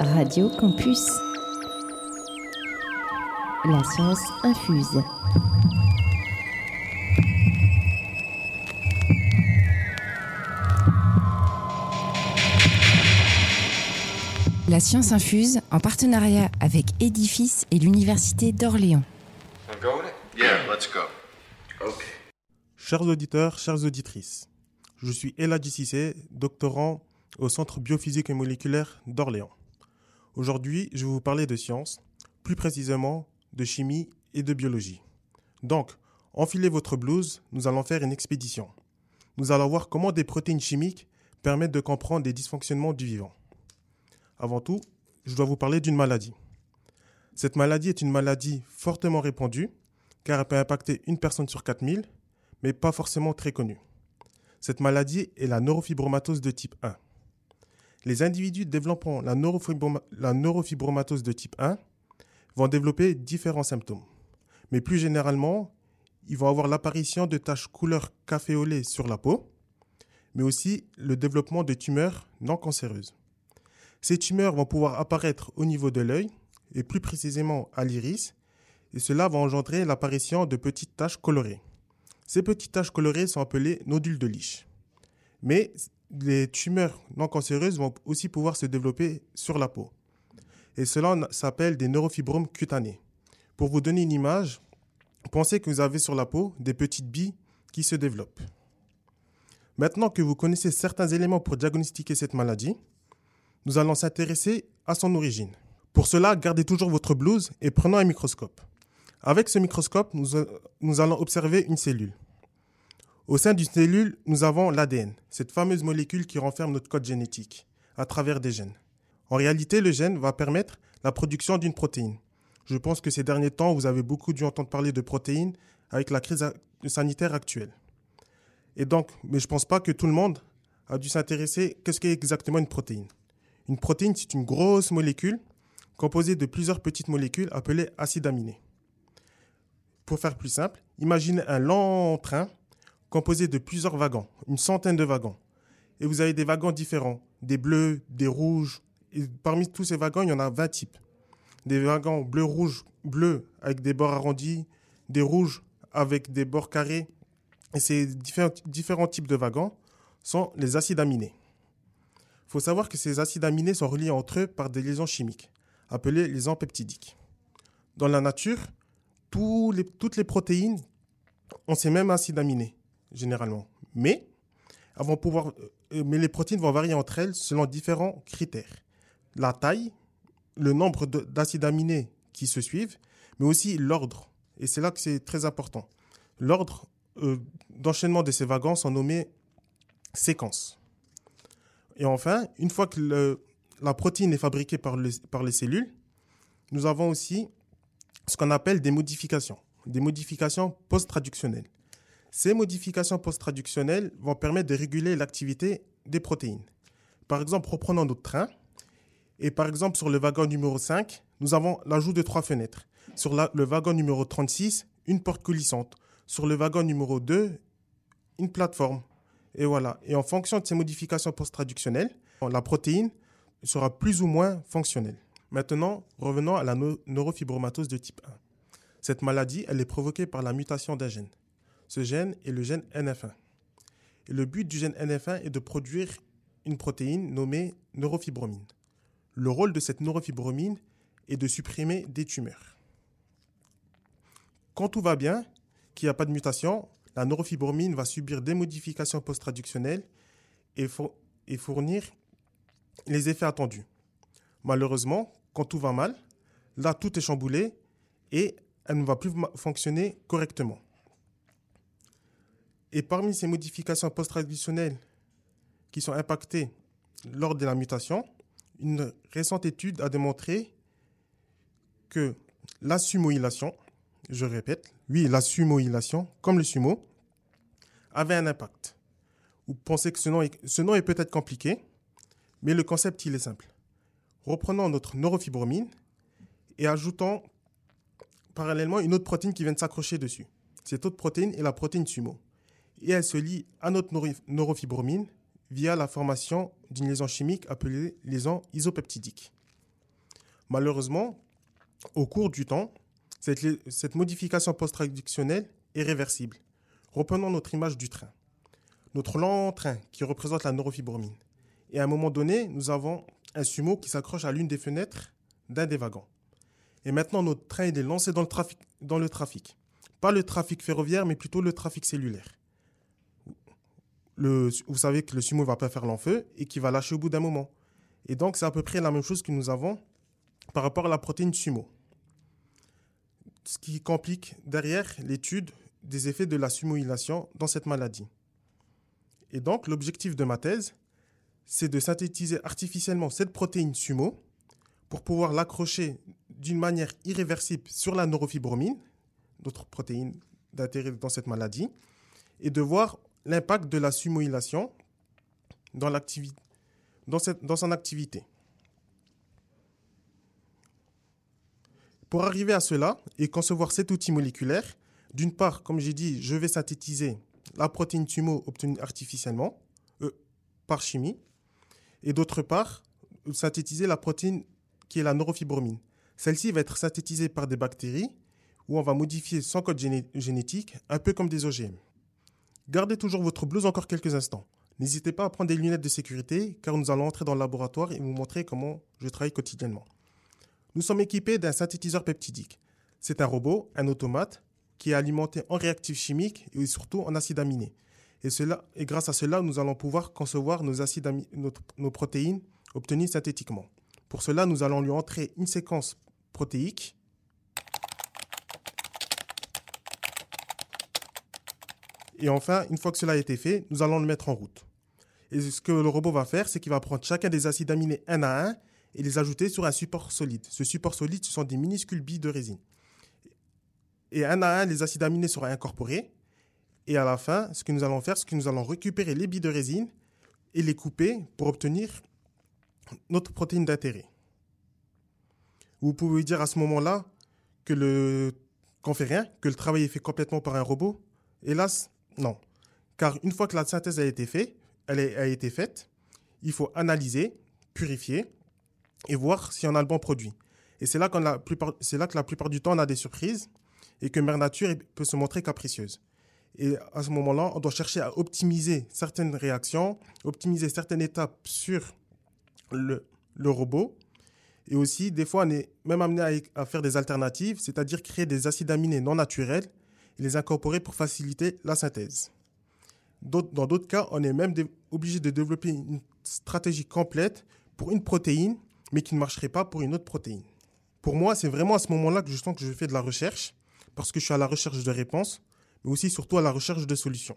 Radio Campus. La science infuse. La science infuse en partenariat avec Edifice et l'Université d'Orléans. Yeah, let's go. Chers auditeurs, chères auditrices, je suis Eladji Cissé, doctorant au Centre biophysique et moléculaire d'Orléans. Aujourd'hui, je vais vous parler de sciences, plus précisément de chimie et de biologie. Donc, enfilez votre blouse, nous allons faire une expédition. Nous allons voir comment des protéines chimiques permettent de comprendre des dysfonctionnements du vivant. Avant tout, je dois vous parler d'une maladie. Cette maladie est une maladie fortement répandue, car elle peut impacter une personne sur 4000, mais pas forcément très connue. Cette maladie est la neurofibromatose de type 1. Les individus développant la, neurofibroma- la neurofibromatose de type 1 vont développer différents symptômes. Mais plus généralement, ils vont avoir l'apparition de taches couleur café au lait sur la peau, mais aussi le développement de tumeurs non cancéreuses. Ces tumeurs vont pouvoir apparaître au niveau de l'œil, et plus précisément à l'iris, et cela va engendrer l'apparition de petites taches colorées. Ces petites taches colorées sont appelées nodules de Lich. Mais les tumeurs non cancéreuses vont aussi pouvoir se développer sur la peau. Et cela s'appelle des neurofibromes cutanés. Pour vous donner une image, pensez que vous avez sur la peau des petites billes qui se développent. Maintenant que vous connaissez certains éléments pour diagnostiquer cette maladie, nous allons s'intéresser à son origine. Pour cela, gardez toujours votre blouse et prenons un microscope. Avec ce microscope, nous, nous allons observer une cellule. Au sein d'une cellule, nous avons l'ADN, cette fameuse molécule qui renferme notre code génétique à travers des gènes. En réalité, le gène va permettre la production d'une protéine. Je pense que ces derniers temps, vous avez beaucoup dû entendre parler de protéines avec la crise sanitaire actuelle. Et donc, mais je ne pense pas que tout le monde a dû s'intéresser qu'est-ce qu'est exactement une protéine. Une protéine, c'est une grosse molécule composée de plusieurs petites molécules appelées acides aminés. Pour faire plus simple, imaginez un lent train composé de plusieurs wagons, une centaine de wagons. Et vous avez des wagons différents, des bleus, des rouges. Et parmi tous ces wagons, il y en a 20 types. Des wagons bleu, rouge, bleu avec des bords arrondis, des rouges avec des bords carrés. Et ces différents, types de wagons sont les acides aminés. Il faut savoir que ces acides aminés sont reliés entre eux par des liaisons chimiques, appelées liaisons peptidiques. Dans la nature, toutes les protéines ont ces mêmes acides aminés, généralement. Mais, pouvoir, euh, mais les protéines vont varier entre elles selon différents critères. La taille, le nombre de- d'acides aminés qui se suivent, mais aussi l'ordre. Et c'est là que c'est très important. L'ordre euh, d'enchaînement de ces wagons sont nommés séquences. Et enfin, une fois que la protéine est fabriquée par les cellules, nous avons aussi ce qu'on appelle des modifications, des modifications post-traductionnelles. Ces modifications post-traductionnelles vont permettre de réguler l'activité des protéines. Par exemple, reprenons notre train. Et par exemple, sur le wagon numéro 5, nous avons l'ajout de trois fenêtres. Sur le wagon numéro 36, une porte coulissante. Sur le wagon numéro 2, une plateforme. Et voilà. Et en fonction de ces modifications post-traductionnelles, la protéine sera plus ou moins fonctionnelle. Maintenant, revenons à la neu- neurofibromatose de type 1. Cette maladie, elle est provoquée par la mutation d'un gène. Ce gène est le gène NF1. Et le but du gène NF1 est de produire une protéine nommée neurofibromine. Le rôle de cette neurofibromine est de supprimer des tumeurs. Quand tout va bien, qu'il n'y a pas de mutation, la neurofibromine va subir des modifications post-traductionnelles et, four- et fournir les effets attendus. Malheureusement, quand tout va mal, là tout est chamboulé et elle ne va plus fonctionner correctement. Et parmi ces modifications post-traductionnelles qui sont impactées lors de la mutation, une récente étude a démontré que la sumoylation, je répète, oui, la sumoylation, comme le sumo, avait un impact. Vous pensez que ce nom est, ce nom est peut-être compliqué, mais le concept, il est simple. Reprenons notre neurofibromine et ajoutons parallèlement une autre protéine qui vient de s'accrocher dessus. Cette autre protéine est la protéine sumo. Et elle se lie à notre neuro- neurofibromine via la formation d'une liaison chimique appelée liaison isopeptidique. Malheureusement, au cours du temps, cette, modification post-traductionnelle est réversible. Reprenons notre image du train. Notre lent train qui représente la neurofibromine. Et à un moment donné, nous avons un sumo qui s'accroche à l'une des fenêtres d'un des wagons. Et maintenant, notre train est lancé dans le, trafic, dans le trafic. Pas le trafic ferroviaire, mais plutôt le trafic cellulaire. Vous savez que le sumo va pas faire l'enfeu et qu'il va lâcher au bout d'un moment. Et donc, c'est à peu près la même chose que nous avons par rapport à la protéine sumo. Ce qui complique derrière l'étude des effets de la sumoylation dans cette maladie. Et donc, l'objectif de ma thèse, c'est de synthétiser artificiellement cette protéine sumo pour pouvoir l'accrocher d'une manière irréversible sur la neurofibromine, notre protéine d'intérêt dans cette maladie, et de voir l'impact de la sumoylation dans, son activité. Pour arriver à cela et concevoir cet outil moléculaire, d'une part, comme j'ai dit, je vais synthétiser la protéine sumo obtenue artificiellement euh, par chimie, et d'autre part, synthétiser la protéine qui est la neurofibromine. Celle-ci va être synthétisée par des bactéries où on va modifier son code génétique, un peu comme des OGM. Gardez toujours votre blouse encore quelques instants. N'hésitez pas à prendre des lunettes de sécurité car nous allons entrer dans le laboratoire et vous montrer comment je travaille quotidiennement. Nous sommes équipés d'un synthétiseur peptidique. C'est un robot, un automate, qui est alimenté en réactifs chimiques et surtout en acides aminés. Et, cela, et grâce à cela, nous allons pouvoir concevoir nos, nos protéines obtenues synthétiquement. Pour cela, nous allons lui entrer une séquence protéique. Et enfin, une fois que cela a été fait, nous allons le mettre en route. Et ce que le robot va faire, c'est qu'il va prendre chacun des acides aminés un à un et les ajouter sur un support solide. Ce support solide, ce sont des minuscules billes de résine. Et un à un, les acides aminés seront incorporés. Et à la fin, ce que nous allons faire, c'est que nous allons récupérer les billes de résine et les couper pour obtenir notre protéine d'intérêt. Vous pouvez dire à ce moment-là que le qu'on fait rien, que le travail est fait complètement par un robot. Hélas, non. Car une fois que la synthèse a été faite, elle a été faite, il faut analyser, purifier et voir si on a le bon produit. Et c'est là, c'est là que la plupart du temps, on a des surprises et que Mère Nature peut se montrer capricieuse. Et à ce moment-là, on doit chercher à optimiser certaines réactions, optimiser certaines étapes sur le, le robot. Et aussi, des fois, on est même amené à, faire des alternatives, c'est-à-dire créer des acides aminés non naturels les incorporer pour faciliter la synthèse. Dans d'autres cas, on est même obligé de développer une stratégie complète pour une protéine, mais qui ne marcherait pas pour une autre protéine. Pour moi, c'est vraiment à ce moment-là que je sens que je fais de la recherche, parce que je suis à la recherche de réponses, mais aussi surtout à la recherche de solutions.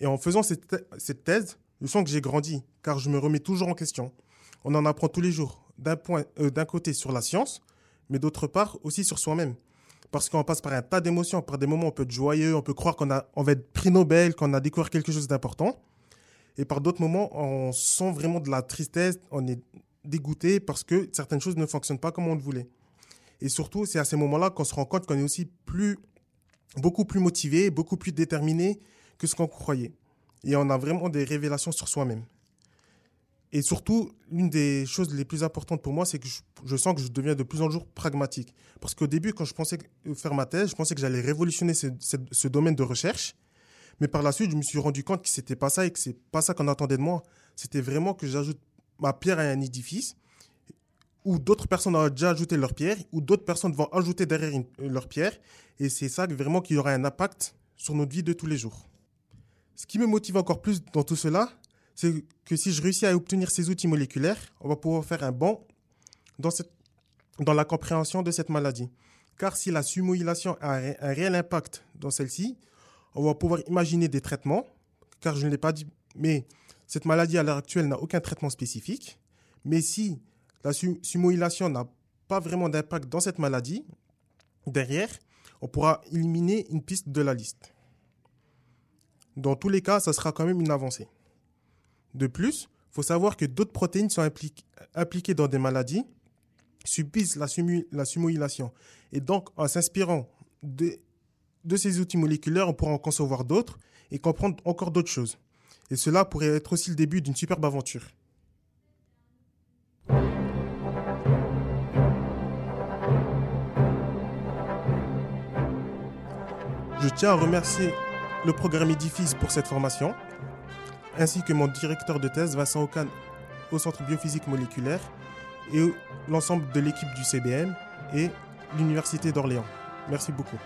Et en faisant cette, thèse, je sens que j'ai grandi, car je me remets toujours en question on en apprend tous les jours, d'un euh, côté sur la science, mais d'autre part aussi sur soi-même. Parce qu'on passe par un tas d'émotions, par des moments on peut être joyeux, on peut croire qu'on on va être prix Nobel, qu'on a découvert quelque chose d'important. Et par d'autres moments, on sent vraiment de la tristesse, on est dégoûté parce que certaines choses ne fonctionnent pas comme on le voulait. Et surtout, c'est à ces moments-là qu'on se rend compte qu'on est aussi plus, beaucoup plus motivé, beaucoup plus déterminé que ce qu'on croyait. Et on a vraiment des révélations sur soi-même. Et surtout, l'une des choses les plus importantes pour moi, c'est que je, sens que je deviens de plus en plus pragmatique. Parce qu'au début, quand je pensais faire ma thèse, je pensais que j'allais révolutionner ce, domaine de recherche. Mais par la suite, je me suis rendu compte que c'était pas ça et que c'est pas ça qu'on attendait de moi. C'était vraiment que j'ajoute ma pierre à un édifice où d'autres personnes ont déjà ajouté leur pierre, où d'autres personnes vont ajouter derrière leur pierre. Et c'est ça vraiment qui aura un impact sur notre vie de tous les jours. Ce qui me motive encore plus dans tout cela, c'est que si je réussis à obtenir ces outils moléculaires, on va pouvoir faire un bond dans, la compréhension de cette maladie. Car si la sumoylation a un réel impact dans celle-ci, on va pouvoir imaginer des traitements, car je ne l'ai pas dit, mais cette maladie à l'heure actuelle n'a aucun traitement spécifique. Mais si la sumoylation n'a pas vraiment d'impact dans cette maladie, derrière, on pourra éliminer une piste de la liste. Dans tous les cas, ça sera quand même une avancée. De plus, il faut savoir que d'autres protéines sont impliquées dans des maladies, subissent la, la sumoylation. Et donc, en s'inspirant de, ces outils moléculaires, on pourra en concevoir d'autres et comprendre encore d'autres choses. Et cela pourrait être aussi le début d'une superbe aventure. Je tiens à remercier le programme Edifice pour cette formation ainsi que mon directeur de thèse, Vincent Ocan, au Centre biophysique moléculaire, et l'ensemble de l'équipe du CBM et l'Université d'Orléans. Merci beaucoup.